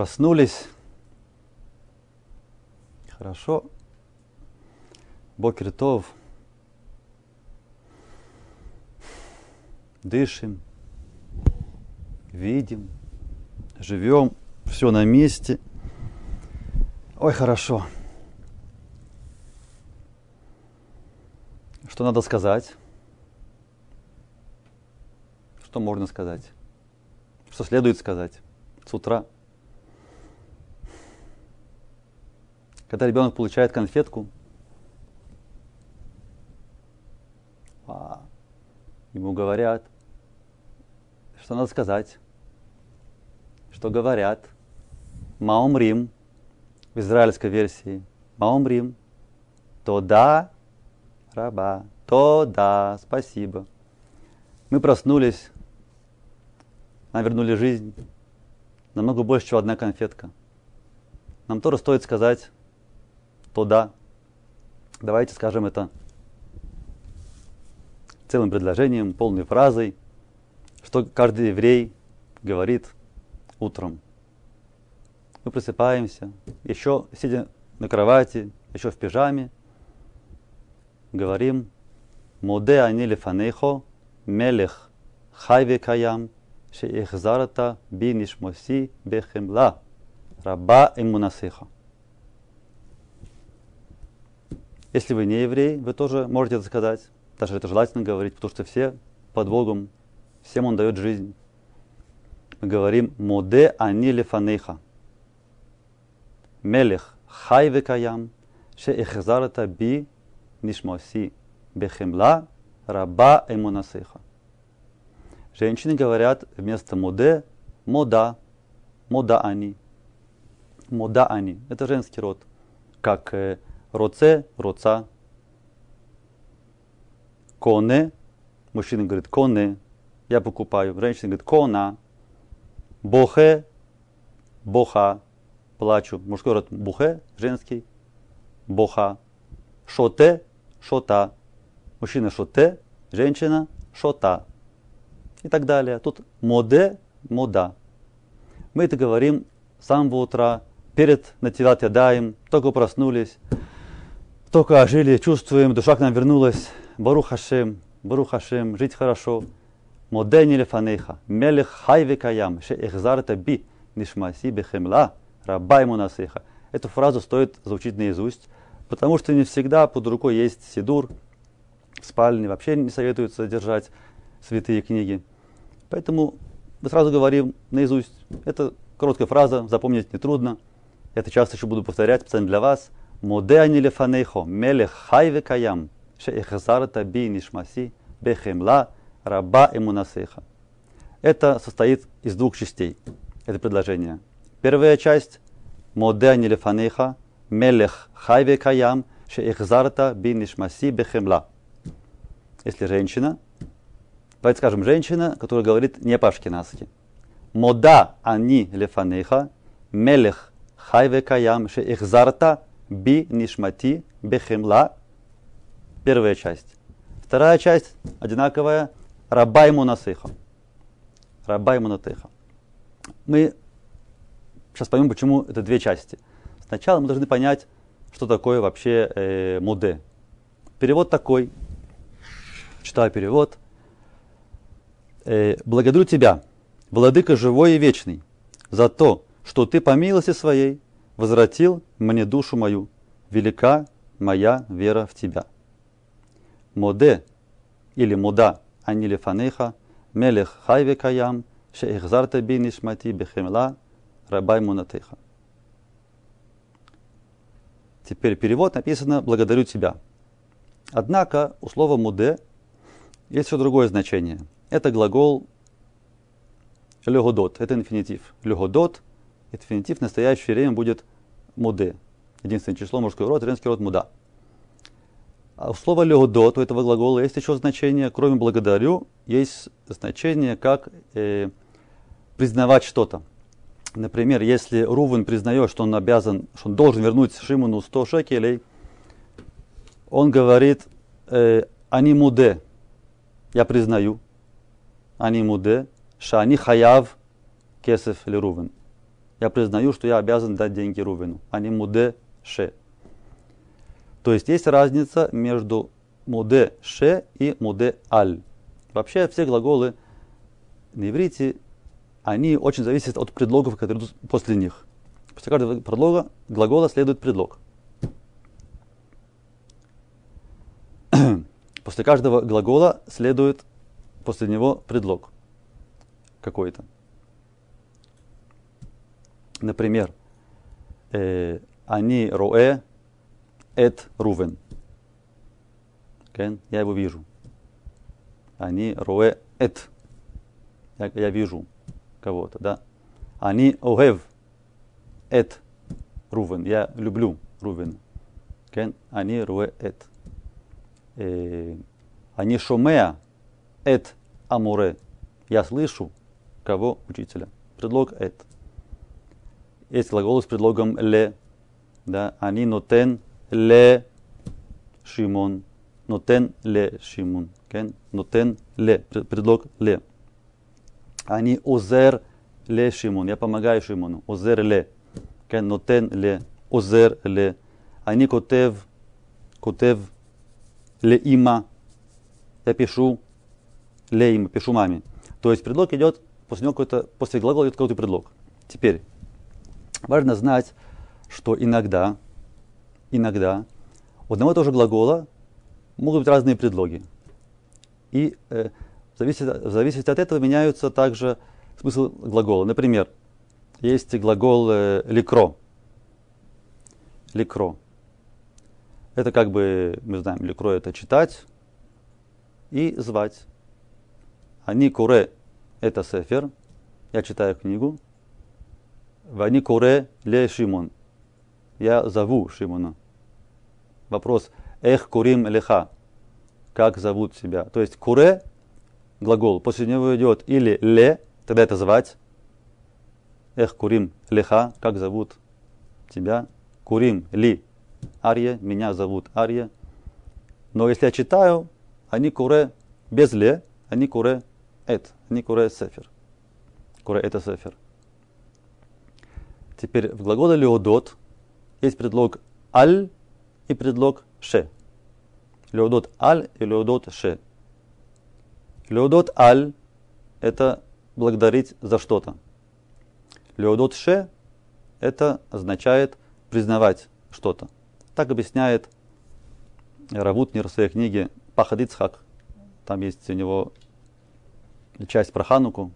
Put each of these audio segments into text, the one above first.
Проснулись. Хорошо. Бокер Дышим. Видим. Живем. Все на месте. Ой, хорошо. Что надо сказать? Что можно сказать? Что следует сказать с утра? Когда ребенок получает конфетку, а, ему говорят, что надо сказать, что говорят, Маумрим, в израильской версии, Маумрим, то да, раба, то да, спасибо. Мы проснулись, нам вернули жизнь, намного больше, чем одна конфетка. Нам тоже стоит сказать то да. Давайте скажем это целым предложением, полной фразой, что каждый еврей говорит утром. Мы просыпаемся, еще сидя на кровати, еще в пижаме, говорим «Моде ани лефанехо, мелех хайве каям, шеихзарата би нишмоси бехемла, раба имунасеха». Если вы не еврей, вы тоже можете это сказать. Даже это желательно говорить, потому что все под Богом, всем Он дает жизнь. Мы говорим «Моде ани лефанеха». Мелех хай векаям, ше эхзарата би нишмоси бехемла раба эмунасеха. Женщины говорят вместо моде мода, мода они. Мода они. Это женский род. Как э, Роце, роца. Коне. Мужчина говорит коне. Я покупаю. Женщина говорит кона. Бохе. Боха. Плачу. Мужской род бухе. Женский. Боха. Шоте. Шота. Мужчина шоте. Женщина шота. И так далее. Тут моде. Мода. Мы это говорим с самого утра, перед натилат ядаем, только проснулись, только жили, чувствуем, душа к нам вернулась. Барух Хашем, Барух Хашем, жить хорошо. Модени лефанеха, мелех хайве каям, ше эхзарта би, нишмаси бехемла, раба ему насеха. Эту фразу стоит заучить наизусть, потому что не всегда под рукой есть сидур, в спальне вообще не советуется держать святые книги. Поэтому мы сразу говорим наизусть. Это короткая фраза, запомнить нетрудно. Это часто еще буду повторять специально для вас – מודה אני לפניך, מלך חי וקיים, שהחזרת בי נשמתי בחמלה раба эмунасеха. Это состоит из двух частей, это предложение. Первая часть – Модеани лефанеха, мелех хайве каям, шеихзарта би нишмаси бехемла. Если женщина, давайте скажем, женщина, которая говорит не по-ашкенадски. Мода ани лефанеха, мелех хайве каям, шеихзарта би нишмати бехемла. Первая часть. Вторая часть одинаковая. Рабай мунасыха. Рабай мунатыха. Мы сейчас поймем, почему это две части. Сначала мы должны понять, что такое вообще э, муде. Перевод такой. Читаю перевод. Э, благодарю тебя, владыка живой и вечный, за то, что ты по милости своей возвратил мне душу мою, велика моя вера в тебя. Моде или муда анили фанеха, мелех хайве каям, шеихзарта би нишмати бехемла, рабай мунатеха. Теперь перевод написано «благодарю тебя». Однако у слова «муде» есть еще другое значение. Это глагол легодот, это инфинитив. Легодот, инфинитив в настоящее время будет муде. Единственное число мужской род, женский род муда. А у слова леодот, у этого глагола есть еще значение, кроме благодарю, есть значение как э, признавать что-то. Например, если Рувен признает, что он обязан, что он должен вернуть Шимону 100 шекелей, он говорит, э, они муде, я признаю, они муде, шани хаяв кесев или Рувен. Я признаю, что я обязан дать деньги Рувену, а не муде ше. То есть есть разница между муде ше и муде аль. Вообще все глаголы на иврите, они очень зависят от предлогов, которые идут после них. После каждого предлога, глагола следует предлог. После каждого глагола следует после него предлог какой-то. Например, э, они роэ эт рувен. Я его вижу. Они роэ эт. Я, я вижу кого-то, да. Они огев эт рувен. Я люблю рувен. Они роэ эт. Э, они шомеа эт амуре. Я слышу кого? Учителя. Предлог эт. Есть глагол с предлогом ле. Да, они нотен ле Шимон. Нотен ле Шимон. Okay? Нотен ле. Предлог ле. Они озер ле Шимон. Я помогаю Шимону. Озер ле. Okay? Нотен ле. Озер ле. Они котев. Котев ле има. Я пишу ле има. Пишу маме. То есть предлог идет, после него какой-то, после глагола идет какой-то предлог. Теперь, важно знать, что иногда, иногда у одного и того же глагола могут быть разные предлоги. И э, в, зависимости, в зависимости от этого меняются также смысл глагола. Например, есть глагол э, ликро. Ликро. Это как бы, мы знаем, ликро это читать и звать. Они куре это сефер. Я читаю книгу. Вани куре ле Шимон. Я зову Шимона. Вопрос. Эх курим леха. Как зовут себя? То есть куре, глагол, после него идет или ле, тогда это звать. Эх курим леха. Как зовут тебя? Курим ли. Ария. Меня зовут Ария. Но если я читаю, они куре без ле, они куре эт, они куре сефер. Куре это сефер. Теперь в глаголе леодот есть предлог аль и предлог ше. Леодот аль и леодот ше. Леодот аль – это благодарить за что-то. Леодот ше – это означает признавать что-то. Так объясняет Равутнер в своей книге Пахад Ицхак. Там есть у него часть про Хануку,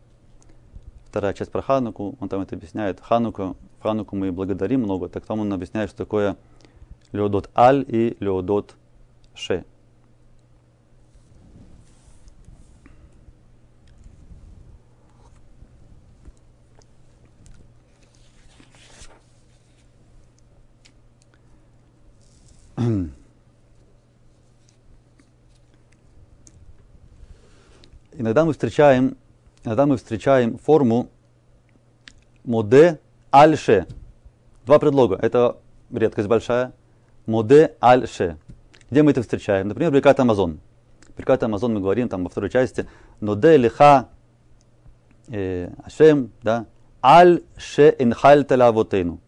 вторая часть про Хануку, он там это объясняет. Хануку, Хануку мы благодарим много, так там он объясняет, что такое Леодот Аль и Леодот Ше. Иногда мы встречаем, иногда мы встречаем форму моде альше. Два предлога. Это редкость большая. Моде альше. Где мы это встречаем? Например, Брикат Амазон. Брикат Амазон мы говорим там во второй части. Ноде лиха э, Ашем, да. Аль ше инхальта ла авотейну.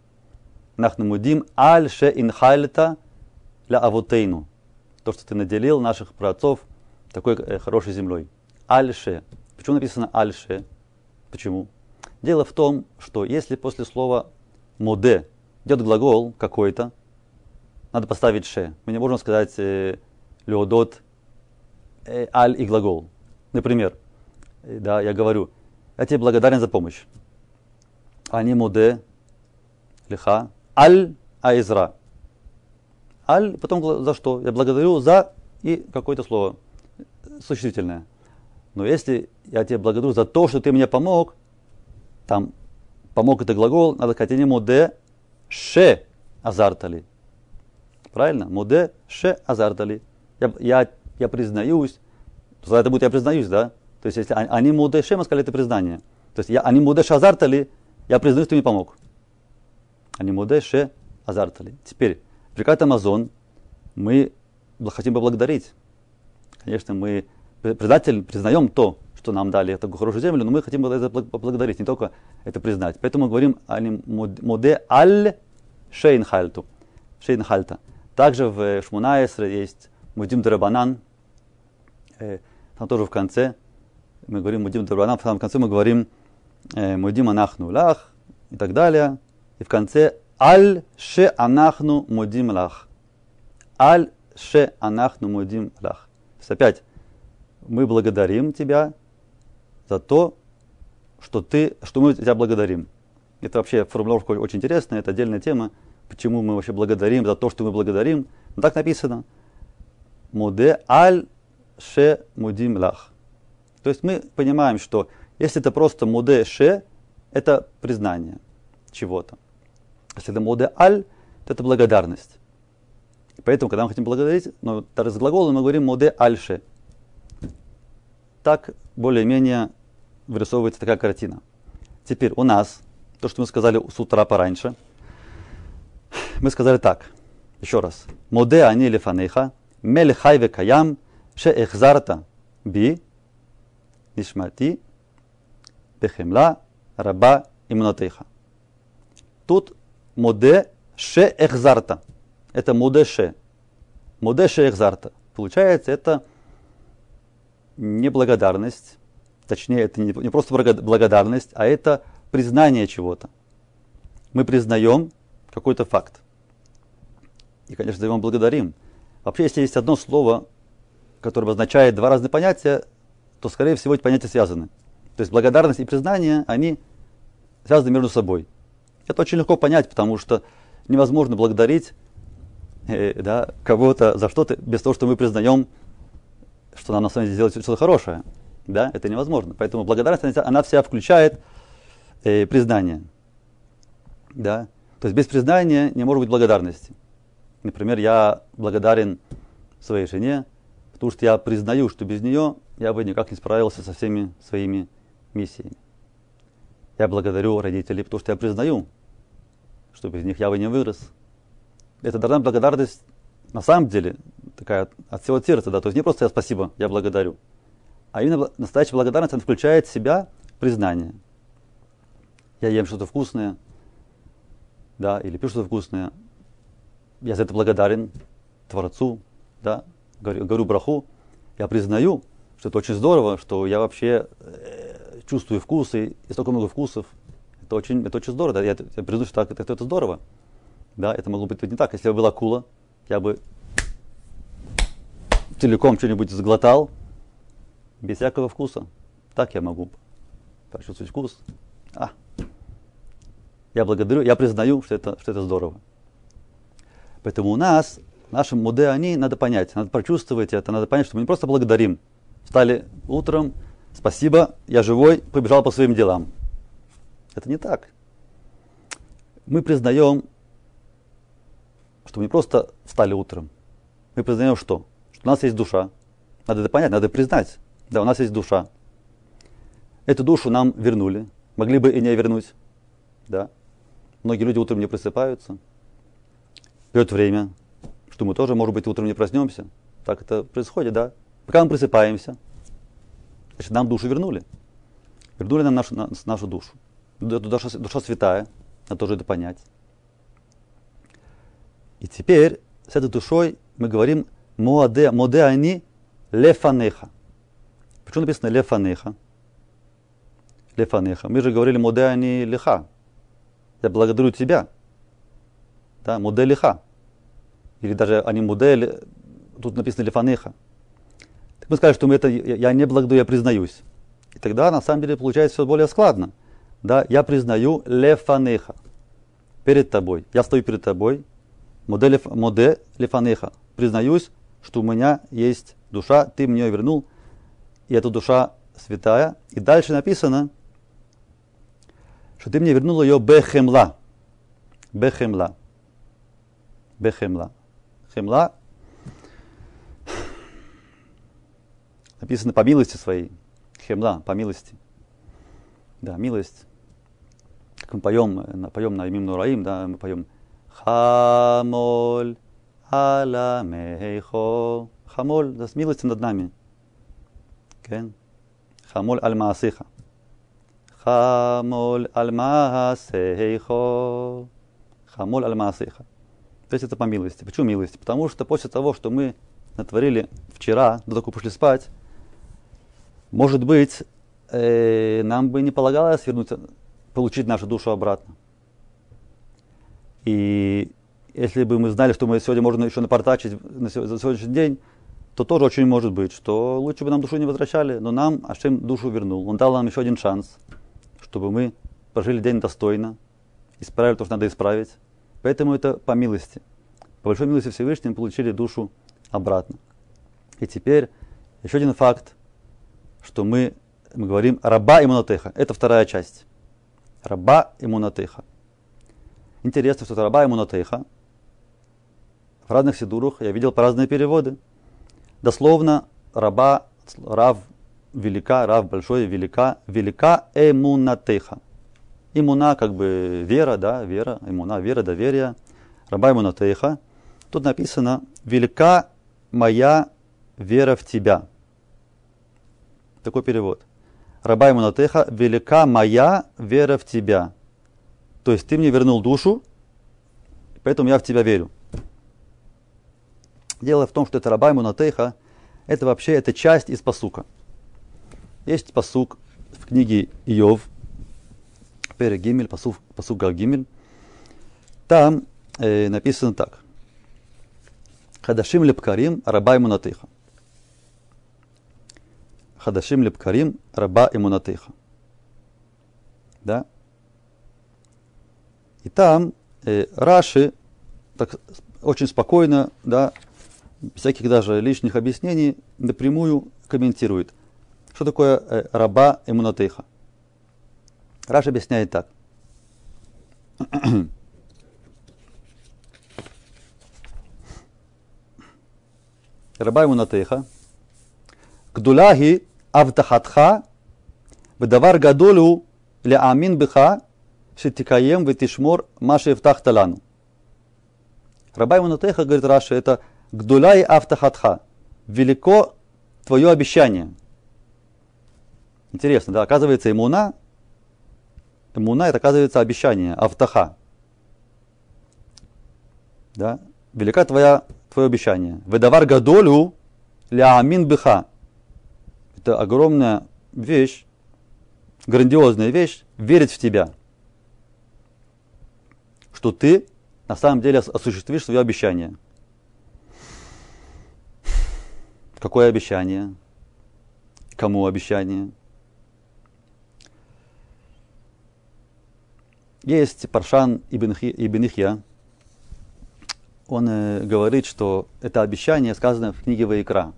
Нахну мудим аль ше инхальта ла авотейну. То, что ты наделил наших праотцов такой э, хорошей землей. Альше. Почему написано альше? Почему? Дело в том, что если после слова моде идет глагол какой-то, надо поставить ше. Мы не можем сказать э, леодот э, аль и глагол. Например, э, да, я говорю, я тебе благодарен за помощь. Ани моде лиха аль аизра. Аль, потом за что? Я благодарю за и какое-то слово существительное. Но если я тебе благодарю за то, что ты мне помог, там помог это глагол, надо сказать не моде ше азартали. Правильно? Моде ше азартали. Я, я, я признаюсь, за это будет я признаюсь, да? То есть если они моде ше, мы сказали это признание. То есть я, они моде ше азартали, я признаюсь, ты мне помог. Они моде ше азартали. Теперь, прикат Амазон, мы хотим поблагодарить. Конечно, мы предатель, признаем то, что нам дали такую хорошую землю, но мы хотим это поблагодарить, не только это признать. Поэтому мы говорим моде аль шейнхальту. Шейнхальта. Также в Шмунаесре есть мудим дарабанан. Э, там тоже в конце мы говорим мудим дарабанан, в самом конце мы говорим э, мудим анахну лах и так далее. И в конце аль ше анахну мудим лах. Аль ше анахну мудим лах. То есть опять мы благодарим тебя за то, что, ты, что мы тебя благодарим. Это вообще формулировка очень интересная, это отдельная тема, почему мы вообще благодарим за то, что мы благодарим. Но так написано. Муде аль ше мудим лах. То есть мы понимаем, что если это просто муде ше, это признание чего-то. Если это муде аль, то это благодарность. поэтому, когда мы хотим благодарить, ну, даже с глаголом мы говорим муде ше так более-менее вырисовывается такая картина. Теперь у нас, то, что мы сказали с утра пораньше, мы сказали так, еще раз. Моде они лефанеха, мель хайве каям, ше эхзарта би, нишмати, бехемла, раба имнотеха. Тут моде ше эхзарта. Это моде ше. Моде ше эхзарта. Получается, это неблагодарность, точнее, это не, просто благодарность, а это признание чего-то. Мы признаем какой-то факт. И, конечно, за него благодарим. Вообще, если есть одно слово, которое обозначает два разных понятия, то, скорее всего, эти понятия связаны. То есть благодарность и признание, они связаны между собой. Это очень легко понять, потому что невозможно благодарить э, да, кого-то за что-то без того, что мы признаем что нам на самом деле сделать что-то хорошее. Да, это невозможно. Поэтому благодарность, она вся включает э, признание. Да? То есть без признания не может быть благодарности. Например, я благодарен своей жене, потому что я признаю, что без нее я бы никак не справился со всеми своими миссиями. Я благодарю родителей, потому что я признаю, что без них я бы не вырос. Это должна благодарность на самом деле такая от всего сердца, да, то есть не просто я спасибо, я благодарю, а именно настоящая благодарность, она включает в себя признание. Я ем что-то вкусное, да, или пью что-то вкусное, я за это благодарен Творцу, да, говорю, говорю браху, я признаю, что это очень здорово, что я вообще э, чувствую вкусы, и столько много вкусов. Это очень, это очень здорово, да, я, я признаю, что так, это, это здорово. Да, это могло быть не так. Если бы была акула, я бы целиком что-нибудь сглотал, без всякого вкуса. Так я могу почувствовать вкус. А, я благодарю, я признаю, что это, что это здорово. Поэтому у нас, нашим муде они, надо понять, надо прочувствовать это, надо понять, что мы не просто благодарим. Встали утром, спасибо, я живой, побежал по своим делам. Это не так. Мы признаем, что мы просто встали утром. Мы признаем что? У нас есть душа. Надо это понять, надо признать. Да, у нас есть душа. Эту душу нам вернули. Могли бы и не вернуть. Да. Многие люди утром не просыпаются. Придет время, что мы тоже, может быть, утром не проснемся. Так это происходит, да. Пока мы просыпаемся, значит, нам душу вернули. Вернули нам нашу, нашу душу. Душа, душа святая, надо тоже это понять. И теперь с этой душой мы говорим Моде, моде они лефанеха. Почему написано лефанеха? Лефанеха. Мы же говорили моде они леха. Я благодарю тебя. Да, моде леха. Или даже они модель, тут написано лефанеха. Так мы скажем, что мы это, я не благодарю, я признаюсь. И тогда на самом деле получается все более складно. Да, я признаю лефанеха. Перед тобой. Я стою перед тобой. Моде, моде лефанеха. Признаюсь, что у меня есть душа, ты мне ее вернул, и эта душа святая. И дальше написано, что ты мне вернул ее бехемла. Бехемла. Бехемла. Хемла написано по милости своей. Хемла, по милости. Да, милость. Как мы поем, поем на Имим Нураим, да, мы поем Хамоль Аламейхо. Хамоль, да, с милостью над нами. Кен. хамоль аль маасиха. Хамоль аль маасейхо. Хамоль аль. То есть это по милости. Почему милости? Потому что после того, что мы натворили вчера, до того, пошли спать, может быть, э, нам бы не полагалось вернуть, получить нашу душу обратно. И если бы мы знали, что мы сегодня можно еще напортачить на сегодняшний день, то тоже очень может быть, что лучше бы нам душу не возвращали, но нам Ашем душу вернул. Он дал нам еще один шанс, чтобы мы прожили день достойно, исправили то, что надо исправить. Поэтому это по милости. По большой милости Всевышнего получили душу обратно. И теперь еще один факт, что мы, мы говорим раба и монотеха. Это вторая часть. Раба и монотеха. Интересно, что это раба и монотеха. В разных сидурах я видел по разные переводы. Дословно раба, рав велика, рав большой, велика, велика эмунатеха. Имуна как бы вера, да, вера, имуна, вера, доверие. Раба эмунатеха. Тут написано велика моя вера в тебя. Такой перевод. Раба эмунатеха, велика моя вера в тебя. То есть ты мне вернул душу, поэтому я в тебя верю. Дело в том, что это Рабай Мунатейха, это вообще это часть из посука. Есть посук в книге Иов, Пере Гимель, посук, посук Гимель. Там э, написано так. Хадашим лепкарим раба имунатыха. Хадашим лепкарим раба имунатыха. Да? И там э, Раши так, очень спокойно, да, всяких даже лишних объяснений, напрямую комментирует, что такое э, раба иммунотейха. Раш объясняет так. раба иммунотейха. Гдуляги автахатха бедавар гадолю амин бха шитикаем ветишмор маши евтахталану. Раба Имунатеха, говорит Раша, это Гдуляй автохатха. Велико твое обещание. Интересно, да, оказывается, имуна, имуна это оказывается обещание, автоха. Да, велика твоя, твое обещание. Ведавар гадолю ляамин быха. Это огромная вещь, грандиозная вещь, верить в тебя. Что ты на самом деле осуществишь свое обещание – Какое обещание? Кому обещание? Есть Паршан Ибн, Ихья. Он э, говорит, что это обещание сказано в книге Ваикра.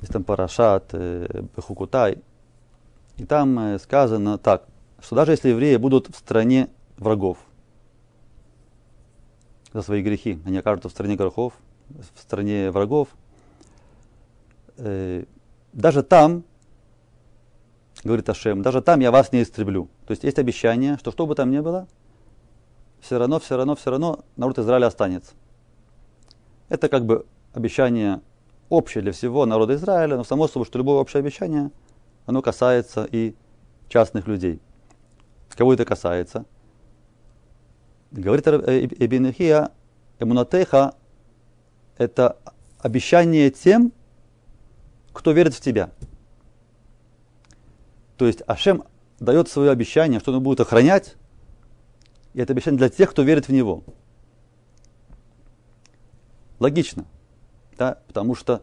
Есть там Парашат, э, Бехукутай. И там э, сказано так, что даже если евреи будут в стране врагов за свои грехи, они окажутся в стране грехов, в стране врагов – э, даже там, говорит Ашем, даже там я вас не истреблю. То есть есть обещание, что что бы там ни было, все равно, все равно, все равно народ Израиля останется. Это как бы обещание общее для всего народа Израиля, но само собой, что любое общее обещание, оно касается и частных людей. Кого это касается? Говорит Ибн Ихия, Эмунатеха – это обещание тем, кто верит в тебя. То есть Ашем дает свое обещание, что он будет охранять, и это обещание для тех, кто верит в него. Логично, да? потому что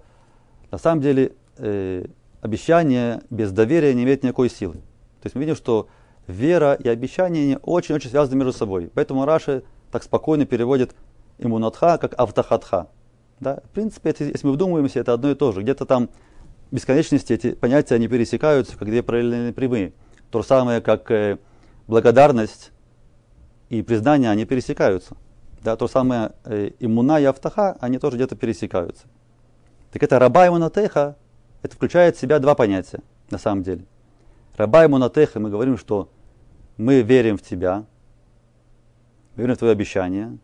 на самом деле э, обещание без доверия не имеет никакой силы. То есть мы видим, что вера и обещание очень-очень связаны между собой. Поэтому Раши так спокойно переводит имунатха как автохатха. Да? В принципе, это, если мы вдумываемся, это одно и то же. Где-то там бесконечности эти понятия они пересекаются, как две параллельные прямые. То же самое, как э, благодарность и признание, они пересекаются. Да, то же самое э, иммуна и автаха, они тоже где-то пересекаются. Так это раба и это включает в себя два понятия, на самом деле. Раба и монотеха, мы говорим, что мы верим в тебя, верим в твое обещание,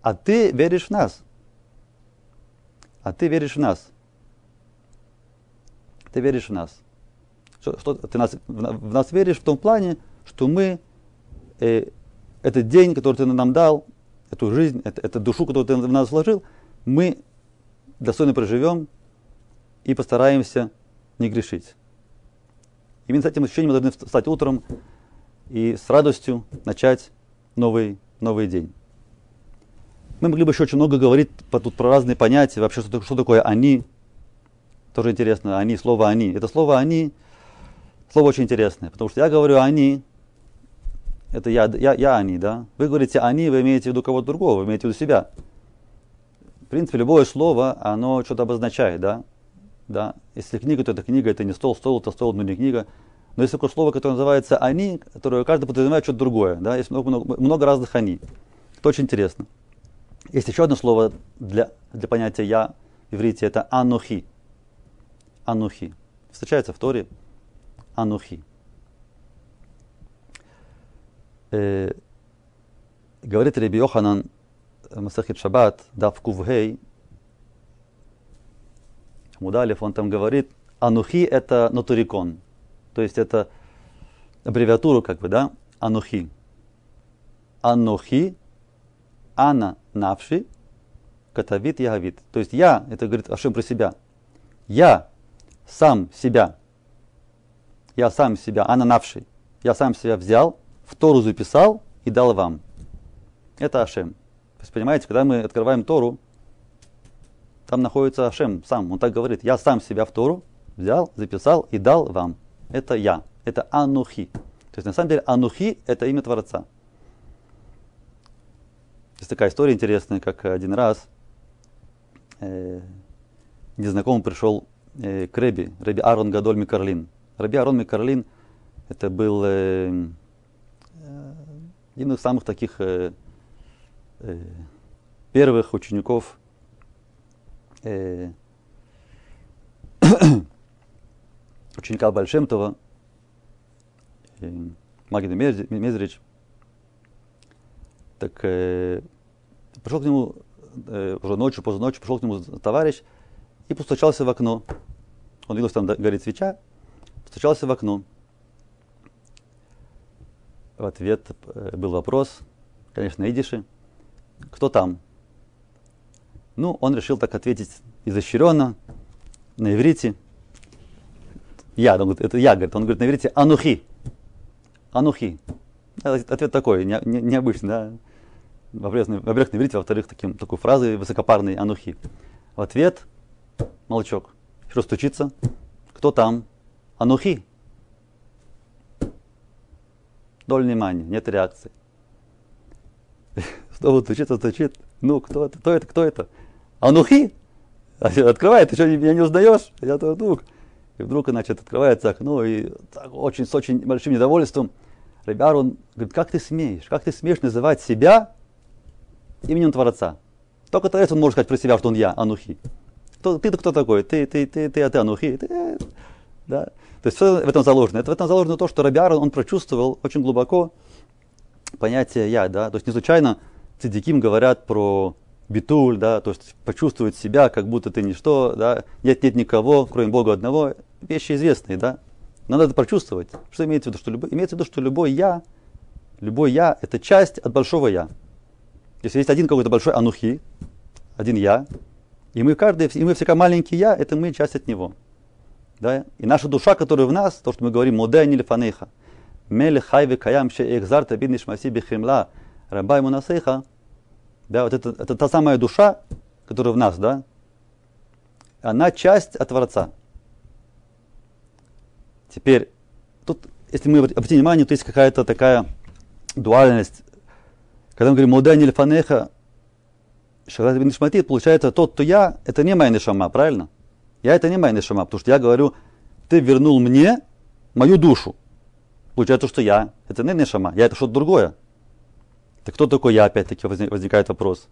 а ты веришь в нас. А ты веришь в нас. Ты веришь в нас. Что, что ты нас, в, нас веришь в том плане, что мы э, этот день, который ты нам дал, эту жизнь, это, эту душу, которую ты в нас вложил, мы достойно проживем и постараемся не грешить. Именно с этим ощущением мы должны встать утром и с радостью начать новый, новый день. Мы могли бы еще очень много говорить тут про разные понятия, вообще, что, что такое «они». Тоже интересно, «они», слово «они». Это слово «они» слово очень интересное, потому что я говорю «они», это я, я, я «они», да? Вы говорите «они», вы имеете в виду кого-то другого, вы имеете в виду себя. В принципе, любое слово, оно что-то обозначает, да? Да? Если книга, то это книга, это не стол, стол это стол, но не книга. Но есть такое слово, которое называется «они», которое каждый подразумевает что-то другое, да? Есть много, много, много разных «они». Это очень интересно. Есть еще одно слово для, для понятия «я» в иврите, это «анухи». «Анухи». Встречается в Торе «анухи». Э, говорит Реби Йоханан Масахит Шаббат, Дав Кувгей, Мудалев, он там говорит, Анухи это нотурикон, то есть это аббревиатура как бы, да, Анухи. Анухи Ана навши, катавит ягавит. То есть я, это говорит Ашем про себя. Я сам себя. Я сам себя, ана навши. Я сам себя взял, в Тору записал и дал вам. Это Ашем. То есть, понимаете, когда мы открываем Тору, там находится Ашем сам. Он так говорит, я сам себя в Тору взял, записал и дал вам. Это я. Это Анухи. То есть на самом деле Анухи это имя Творца. Есть такая история интересная, как один раз э, незнакомый пришел э, к Реби, Реби Арон Гадоль Микарлин. Реби Арон Микарлин это был э, э, один из самых таких э, э, первых учеников э, ученика Большемтова, э, Магида Мезрич. Так э, Пришел к нему э, уже ночью, поздно ночью, пришел к нему товарищ и постучался в окно. Он видел, что там горит свеча, постучался в окно. В ответ э, был вопрос, конечно, на идише. Кто там? Ну, он решил так ответить изощренно, на иврите. Я, он говорит, это я, говорит, он говорит на иврите анухи. Анухи. Ответ такой, не, не, необычный, да во-первых, на иврите, во-вторых, таким, такой фразой высокопарной анухи. В ответ молчок. Что стучится? Кто там? Анухи. Доль внимания, нет реакции. Снова стучится, стучит. Ну, кто это? Кто это? Кто это? Анухи! Открывает, ты что, меня не узнаешь? Я твой друг. И вдруг, значит, открывается окно, и так, очень, с очень большим недовольством Ребяр, он говорит, как ты смеешь? Как ты смеешь называть себя именем Творца. Только Творец он может сказать про себя, что он я, Анухи. Ты-то кто такой? Ты, ты, ты, ты, а ты Анухи. Ты, да? То есть все в этом заложено. Это в этом заложено то, что Рабиар, он прочувствовал очень глубоко понятие я, да. То есть не случайно цидиким говорят про битуль, да, то есть почувствовать себя, как будто ты ничто, да, нет, нет никого, кроме Бога одного, вещи известные, да. Надо это прочувствовать. Что имеется в виду? Что любой, имеется в виду, что любой я, любой я – это часть от большого я. Если есть один какой-то большой анухи, один я, и мы каждый, и мы всегда маленький я, это мы часть от него. Да? И наша душа, которая в нас, то, что мы говорим, моден или фанеха, меле хайве каям ше экзар табидниш маси бихимла, рабай мунасеха, да, вот это, это та самая душа, которая в нас, да, она часть от Творца. Теперь, тут, если мы обратим внимание, то есть какая-то такая дуальность когда мы говорим «Мудань ильфанеха», Шагат бин Шматит, получается, тот, кто я, это не моя нишама, правильно? Я это не моя нишама, потому что я говорю, ты вернул мне мою душу. Получается, что я, это не нишама, я это что-то другое. Так кто такой я, опять-таки, возникает вопрос.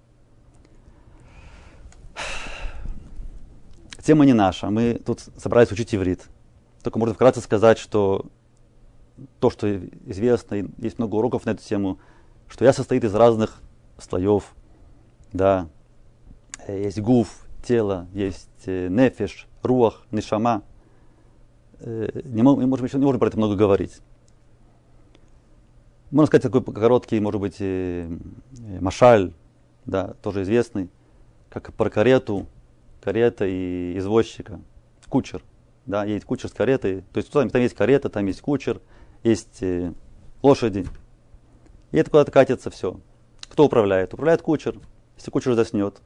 Тема не наша, мы тут собрались учить иврит. Только можно вкратце сказать, что то, что известно, есть много уроков на эту тему – что я состоит из разных слоев, да, есть гуф, тело, есть э, нефиш, руах, нишама. э, не, можем, не можем про это много говорить. Можно сказать такой короткий, может быть, э, машаль, да, тоже известный, как про карету, карета и извозчика, кучер. Да, едет кучер с каретой. То есть там, там есть карета, там есть кучер, есть э, лошади. И это куда-то катится все. Кто управляет? Управляет кучер. Если кучер заснет,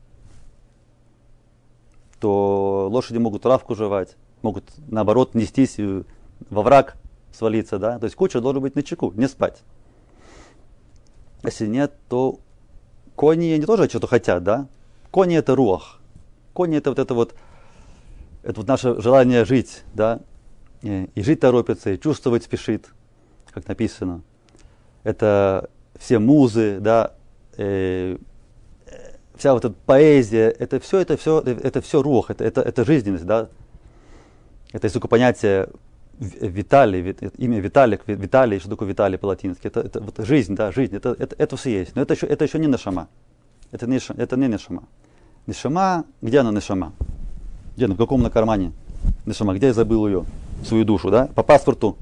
то лошади могут травку жевать, могут наоборот нестись во враг свалиться, да. То есть кучер должен быть на чеку, не спать. Если нет, то кони они тоже что-то хотят, да. Кони это руах. Кони это вот это вот, это вот наше желание жить, да. И жить торопится, и чувствовать спешит, как написано. Это все музы, да, э, вся вот эта поэзия, это все, это все, это все рух, это, это, это жизненность, да. Это есть только понятие Виталий, имя Виталик, Виталий, что такое Виталий по-латински, это, это вот жизнь, да, жизнь, это, это, это все есть. Но это еще, это еще не нашама. Это не, это не нашама. Нишама, где она нашама? Где она, в каком на кармане? Нишама, где я забыл ее, свою душу, да? По паспорту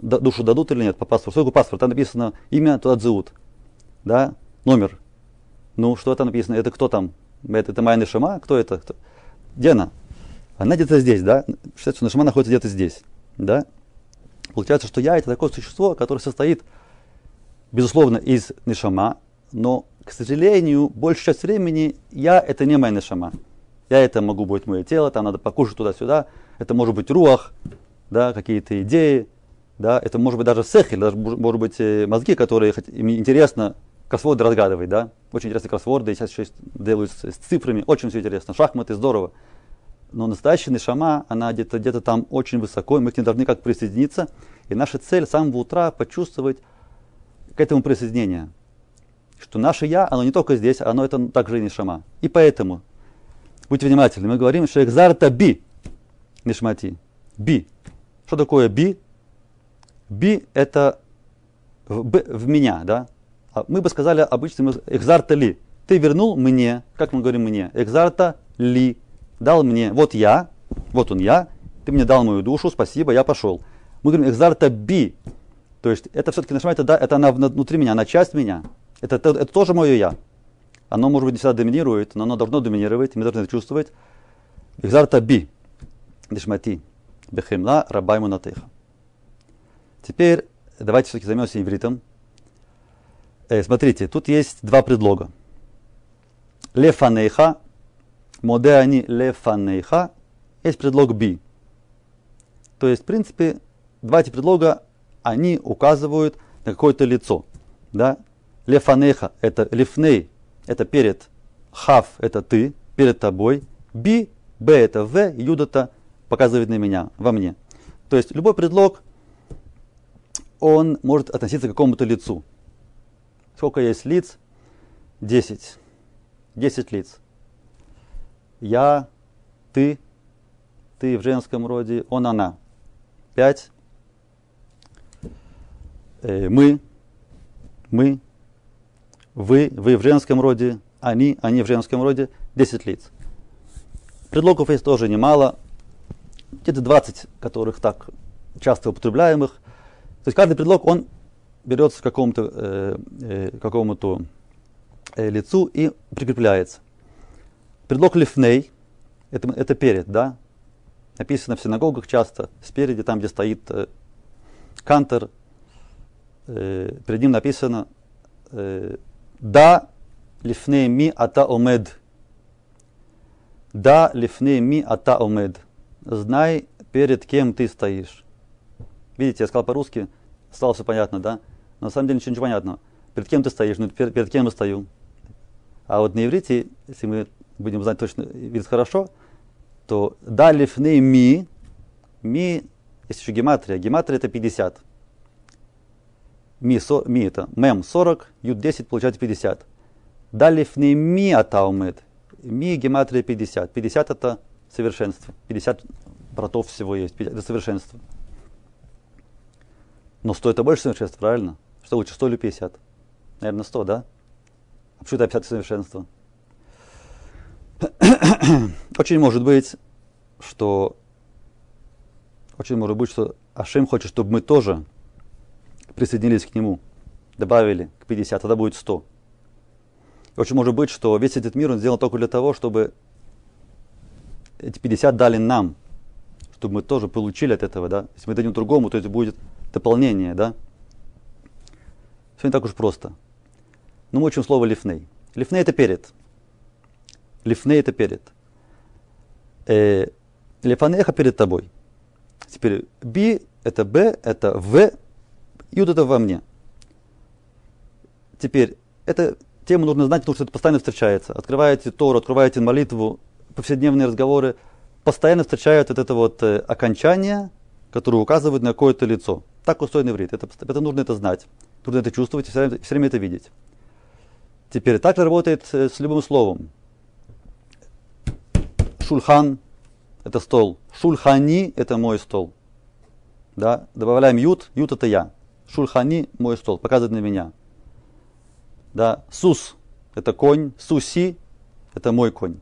душу дадут или нет? По паспорту. Сколько паспорт? Там написано имя, туда зовут. Да? Номер. Ну, что там написано? Это кто там? Это, это моя Нишама? Кто это? Кто? Где она? Она где-то здесь, да? Считается, что Нишама находится где-то здесь. Да? Получается, что я это такое существо, которое состоит, безусловно, из Нишама, но, к сожалению, большую часть времени я это не моя Нишама. Я это могу быть мое тело, там надо покушать туда-сюда. Это может быть руах, да, какие-то идеи, да, это может быть даже сехель, даже может быть э, мозги, которые им интересно кроссворды разгадывать, да. Очень интересные кроссворды, сейчас еще делают с, с цифрами, очень все интересно. Шахматы здорово. Но настоящая нишама, она где-то где там очень высоко, и мы к ней должны как присоединиться. И наша цель с самого утра почувствовать к этому присоединение. Что наше я, оно не только здесь, оно это также и нишама. И поэтому, будьте внимательны, мы говорим, что экзарта би, нишмати, би. Что такое би? Би это в, б, в меня, да? А мы бы сказали обычно экзарта ли. Ты вернул мне, как мы говорим мне, экзарта ли дал мне, вот я, вот он я, ты мне дал мою душу, спасибо, я пошел. Мы говорим экзарта би, то есть это все-таки нажимает, да, это она внутри меня, она часть меня, это, это, это тоже мое я. Оно, может быть, не всегда доминирует, но оно должно доминировать, мы должны это чувствовать. Экзарта би, дешмати, бехемла, рабайму натеха. Теперь давайте все-таки займемся ивритом. Э, смотрите, тут есть два предлога. Лефанейха Моде они лефанейха, есть предлог би. То есть, в принципе, два эти предлога, они указывают на какое-то лицо. Да? Лефанейха – это лифней, это перед, хав – это ты, перед тобой, би, б – это в, юд – это показывает на меня, во мне. То есть, любой предлог, он может относиться к какому-то лицу. Сколько есть лиц? Десять. Десять лиц я, ты, ты в женском роде, он, она. Пять. Э, мы, мы, вы, вы в женском роде, они, они в женском роде, десять лиц. Предлогов есть тоже немало, где-то 20, которых так часто употребляемых. То есть каждый предлог, он берется к какому-то, э, э, какому-то э, лицу и прикрепляется. Предлог лифней, это, это перед, да? Написано в синагогах часто, спереди, там, где стоит э, кантор, э, перед ним написано э, «Да лифней ми ата омед». «Да лифней ми ата омед». Знай, перед кем ты стоишь. Видите, я сказал по-русски, стало все понятно, да? Но на самом деле ничего не понятно. Перед кем ты стоишь? Ну, перед, перед кем я стою? А вот на иврите, если мы будем знать точно видеть хорошо, то далифны ми, ми, есть еще гематрия, гематрия это 50. Ми, со, ми это мем 40, ют 10 получается 50. Далифны ми атаумет, ми гематрия 50. 50 это совершенство. 50 братов всего есть, это совершенство. Но 100 это больше совершенства, правильно? Что лучше, 100 или 50? Наверное, 100, да? А почему это 50 совершенство? Очень может быть, что Очень может быть, что Ашем хочет, чтобы мы тоже присоединились к нему, добавили к 50, тогда будет 100. И очень может быть, что весь этот мир он сделан только для того, чтобы эти 50 дали нам, чтобы мы тоже получили от этого, да. Если мы дадим другому, то это будет дополнение, да. Все не так уж просто. Ну, мы учим слово лифней. Лифней это перед. Лифней это перед. Э, лифанеха перед тобой. Теперь би это б, это в, юд это во мне. Теперь, эту тему нужно знать, потому что это постоянно встречается. Открываете Тору, открываете молитву, повседневные разговоры, постоянно встречают вот это вот э, окончание, которое указывает на какое-то лицо. Так устроен иврит. Это, это нужно это знать, нужно это чувствовать и все время, все время это видеть. Теперь так работает э, с любым словом. Шульхан – это стол. Шульхани – это мой стол. Да? Добавляем ют, ют – это я. Шульхани – мой стол, показывает на меня. Да? Сус – это конь. Суси – это мой конь.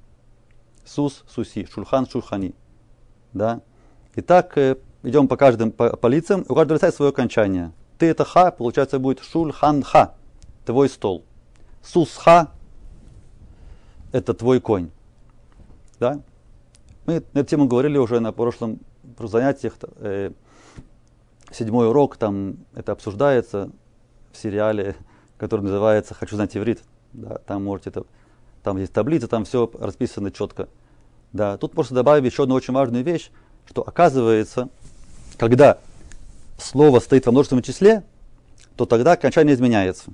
Сус, суси, шульхан, шульхани. Да? Итак, э, идем по каждым по, по лицам, у каждого лица есть свое окончание. Ты это ха, получается будет шульхан ха, твой стол. Сус ха, это твой конь. Да? Мы на эту тему говорили уже на прошлом занятиях. Э, седьмой урок, там это обсуждается в сериале, который называется «Хочу знать иврит». Да, там можете это, там есть таблица, там все расписано четко. Да, тут просто добавить еще одну очень важную вещь, что оказывается, когда слово стоит во множественном числе, то тогда окончание изменяется.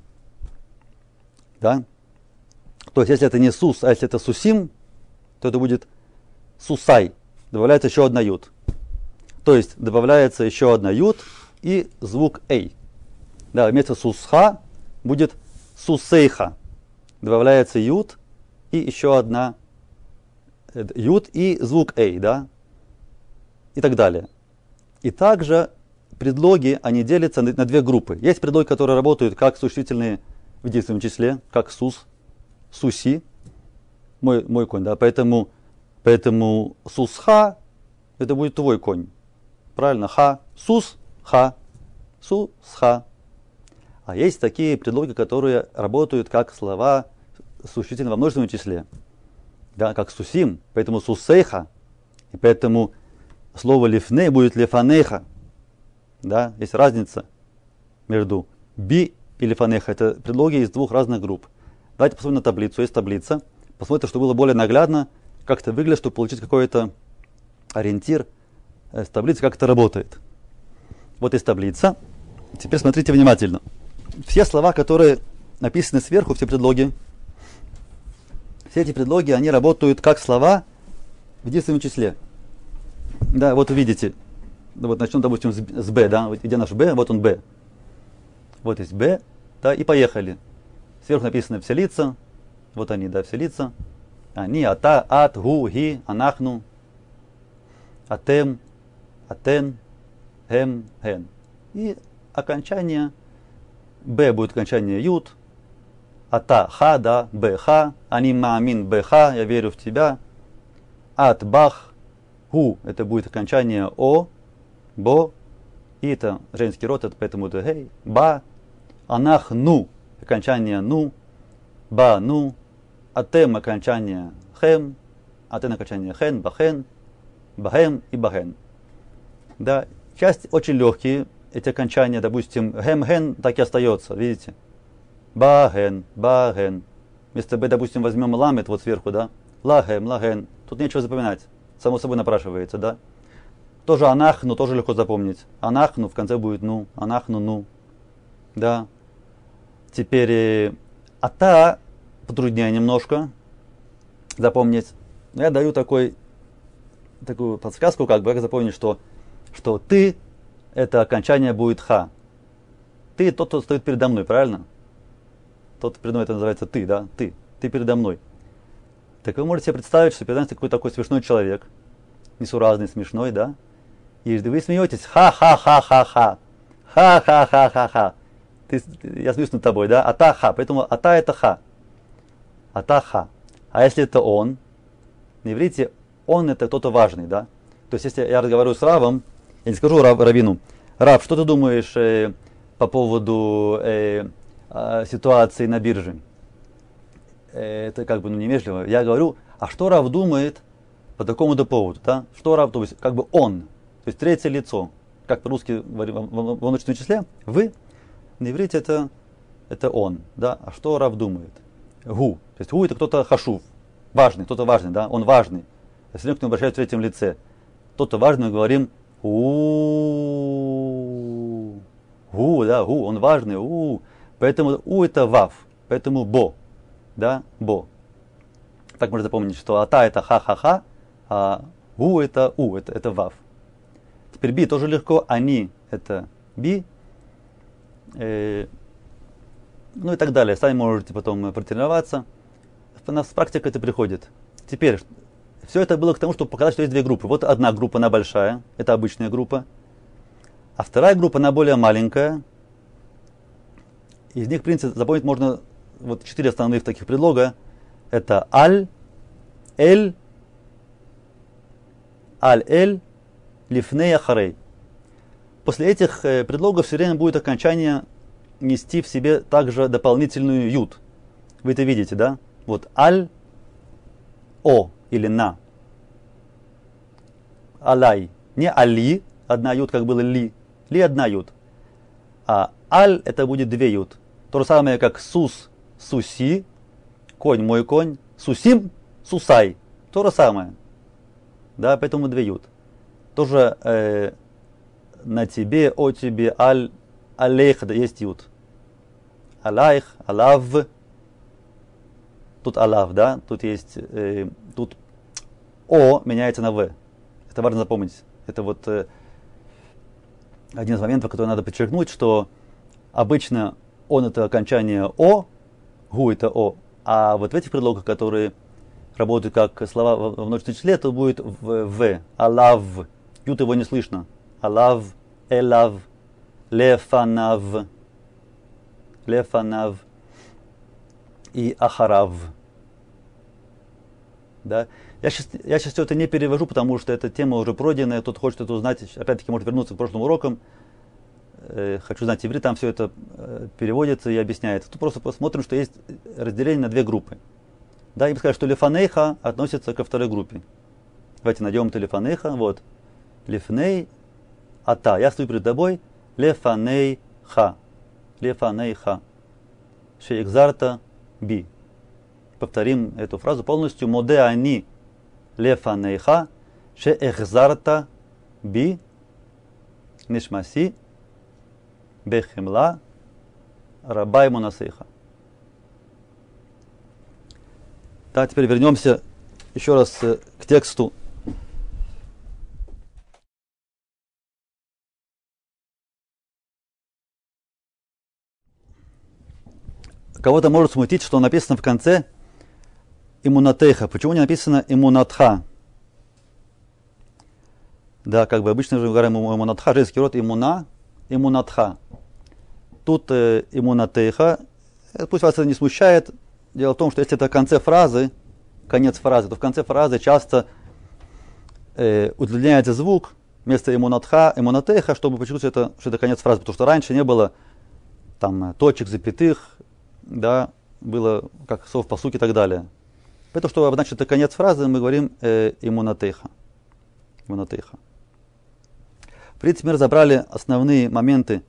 Да? То есть, если это не сус, а если это сусим, то это будет сусай. Добавляется еще одна ют. То есть, добавляется еще одна ют и звук эй. Да, вместо сусха будет сусейха. Добавляется ют и еще одна ют и звук эй, да, и так далее. И также предлоги, они делятся на, на две группы. Есть предлоги, которые работают как существительные в единственном числе, как сус, суси, мой, мой конь, да, поэтому, поэтому сусха, это будет твой конь. Правильно, ха, сус, ха, сусха. А есть такие предлоги, которые работают как слова существительные во множественном числе да, как сусим, поэтому сусейха, и поэтому слово лифне будет лефанеха. Да, есть разница между би и лифанеха. Это предлоги из двух разных групп. Давайте посмотрим на таблицу. Есть таблица. Посмотрите, чтобы было более наглядно, как это выглядит, чтобы получить какой-то ориентир э, с таблицы, как это работает. Вот есть таблица. Теперь смотрите внимательно. Все слова, которые написаны сверху, все предлоги, все эти предлоги, они работают как слова в единственном числе. Да, вот увидите. Вот начнем, допустим, с Б, да, вот где наш Б, вот он Б. Вот есть Б, да, и поехали. Сверху написано все лица, вот они, да, все лица. Они, ата, ат, гу, ги, анахну, атем, атен, хем, хен. И окончание Б будет окончание ют, Ата ха, да, б Ани маамин б я верю в тебя. Ат бах, ху, это будет окончание о, бо. И это женский род, это поэтому это гей. Ба, анах ну, окончание ну. Ба ну, атем окончание хем. Атен окончание хен, бахен, бахем и бахен. Да, часть очень легкие, эти окончания, допустим, хем-хен так и остается, видите? Баген, баген. Вместо Б, допустим, возьмем ламет вот сверху, да? Лагем, лаген. Тут нечего запоминать. Само собой напрашивается, да? Тоже анахну, тоже легко запомнить. Анахну в конце будет ну. Анахну, ну. Да. Теперь э, ата потруднее немножко запомнить. Я даю такой, такую подсказку, как бы, как запомнить, что, что ты, это окончание будет ха. Ты тот, кто стоит передо мной, правильно? тот передо мной, это называется ты, да, ты, ты передо мной. Так вы можете себе представить, что передо вами какой-то такой смешной человек, несуразный, смешной, да, и вы смеетесь, ха-ха-ха-ха-ха, ха-ха-ха-ха-ха. Я смеюсь над тобой, да, ата ха, поэтому ата это ха, ата ха. А если это он, на иврите он это кто-то важный, да. То есть если я разговариваю с Равом, Я не скажу Рав, Равину, Рав, что ты думаешь э, по поводу э, э, ситуации на бирже? Э, это как бы ну, невежливо. Я говорю, а что Рав думает по такому-то поводу? Да? Что Рав, то есть как бы он, то есть третье лицо, как по-русски говорим в, в множественном числе, вы, на иврите это, это он, да? А что Рав думает? Гу. То есть гу это кто-то хашув, важный, кто-то важный, да? Он важный. Если к нему обращаются в третьем лице. Кто-то важный, мы говорим у Гу, да, гу, он важный, у. Поэтому у это вав, поэтому бо, да, бо. Так можно запомнить, что ата это ха-ха-ха, а у это у, это, это вав. Теперь би тоже легко, они это би. Э, ну и так далее. Сами можете потом протренироваться. У нас практика это приходит. Теперь, все это было к тому, чтобы показать, что есть две группы. Вот одна группа, она большая, это обычная группа. А вторая группа, она более маленькая. Из них, в принципе, запомнить можно вот четыре основных таких предлога. Это аль, эль, аль-эль, лифней, ахарей. После этих э, предлогов все время будет окончание нести в себе также дополнительную ют. Вы это видите, да? Вот аль, о или на. Алай. Не али, одна ют, как было ли, ли одна ют. А аль это будет две ют. То же самое, как сус, суси, конь мой конь, сусим, сусай. То же самое. Да, поэтому две ют. Тоже э, на тебе, о тебе, аль, алейх, да, есть ют. Алайх, алав. Тут алав, да, тут есть, э, тут о меняется на в. Это важно запомнить. Это вот э, один из моментов, который надо подчеркнуть, что обычно он это окончание о, гу это о, а вот в этих предлогах, которые работают как слова в множественном числе, то будет в, в алав, ют его не слышно, алав, элав, лефанав, лефанав и ахарав. Да? Я сейчас, я сейчас все это не перевожу, потому что эта тема уже пройденная, тот хочет это узнать, опять-таки может вернуться к прошлым урокам. Э, хочу знать иврит, там все это э, переводится и объясняется. Тут просто посмотрим, что есть разделение на две группы. Да, им сказать, что лефанейха относится ко второй группе. Давайте найдем это лефанейха, вот. Лефней ата, я стою перед тобой, лефанейха. Лефанейха. Шейхзарта би повторим эту фразу полностью. Моде они лефанейха ше эхзарта би нишмаси бехемла рабай мунасейха. Да, теперь вернемся еще раз э, к тексту кого-то может смутить, что написано в конце иммунатеха. Почему не написано иммунатха? Да, как бы обычно же говорим иммунатха, женский род иммуна, иммунатха. Тут э, иммунатеха, э, пусть вас это не смущает. Дело в том, что если это в конце фразы, конец фразы, то в конце фразы часто э, удлиняется звук вместо иммунатха, иммунатеха, чтобы что это, что это конец фразы. Потому что раньше не было там точек, запятых, да, было как слов по сути и так далее. Поэтому, чтобы обозначить это конец фразы, мы говорим э, иммунатейха. иммунатейха. В принципе, мы разобрали основные моменты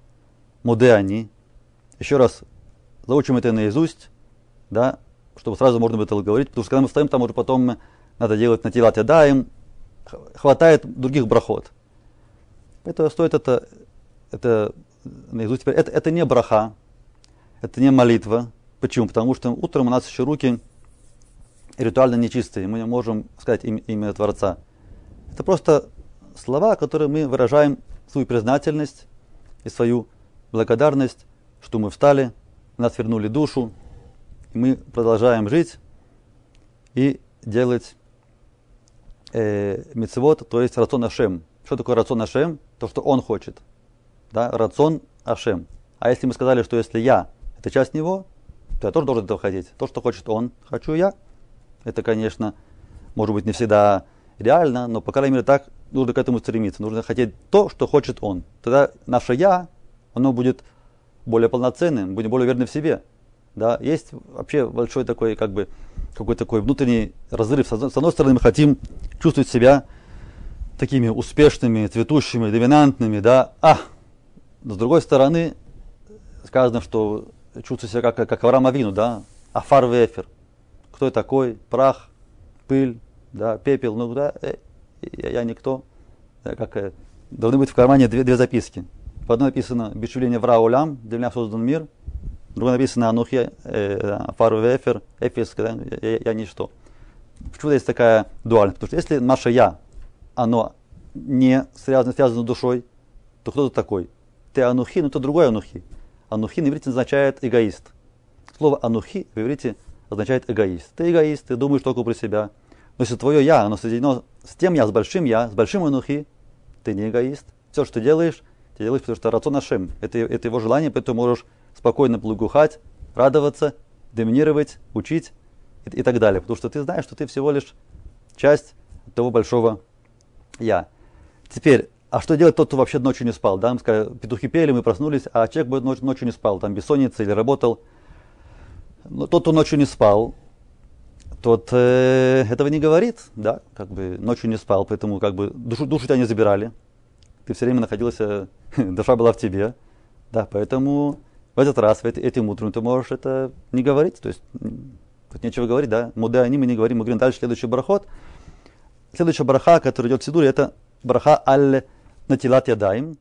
мудеани. Еще раз заучим это наизусть, да, чтобы сразу можно было это говорить, потому что когда мы стоим, там уже потом надо делать на тилат ядаем, хватает других брахот. Это стоит это, это наизусть. Это, это не браха, это не молитва. Почему? Потому что утром у нас еще руки ритуально нечистые, мы не можем сказать имя, имя Творца. Это просто слова, которые мы выражаем свою признательность и свою благодарность, что мы встали, нас вернули душу, и мы продолжаем жить и делать э, мицвод, то есть рацион Ашем. Что такое рацион Ашем? То, что он хочет. Да? Рацион Ашем. А если мы сказали, что если я, это часть него, то я тоже должен этого хотеть. То, что хочет он, хочу я. Это, конечно, может быть не всегда реально, но, по крайней мере, так нужно к этому стремиться, нужно хотеть то, что хочет он. Тогда наше «я», оно будет более полноценным, будем более уверены в себе. Да? Есть вообще большой такой, как бы, какой-то такой внутренний разрыв. С одной стороны, мы хотим чувствовать себя такими успешными, цветущими, доминантными, да, а с другой стороны, сказано, что чувствую себя как, как Авраам Авину, да, Афар Вефер. Кто я такой? Прах, пыль, да, пепел, ну да, э, я, я никто. Да, как, э, должны быть в кармане две, две записки. В одной написано «Бешуление вра улям», для меня создан мир. В другой написано «Анухе, э, Афар Вефер, Эфис, я, я, я ничто». Почему есть такая дуальность? Потому что если наше «я», оно не связано, связано душой, то кто ты такой? Ты анухи, но это другой анухи. Анухи на иврите означает эгоист. Слово анухи в иврите означает эгоист. Ты эгоист, ты думаешь только про себя. Но если твое я, оно соединено с тем я, с большим я, с большим анухи, ты не эгоист. Все, что ты делаешь, ты делаешь, потому что рацион нашим. Это, это его желание, поэтому можешь спокойно благоухать, радоваться, доминировать, учить и, и так далее. Потому что ты знаешь, что ты всего лишь часть того большого я. Теперь, а что делать тот, кто вообще ночью не спал? Да, мы сказали, петухи пели, мы проснулись, а человек ночью не спал, там бессонница или работал. Но тот, кто ночью не спал, тот э, этого не говорит, да, как бы ночью не спал, поэтому как бы душу, душу тебя не забирали. Ты все время находился, душа была в тебе, да, поэтому в этот раз, в эти, этим утром ты можешь это не говорить, то есть тут нечего говорить, да, муды они мы не говорим, мы говорим дальше следующий бараход. Следующая браха, которая идет в Сидуре, это браха аль натилат ядаем,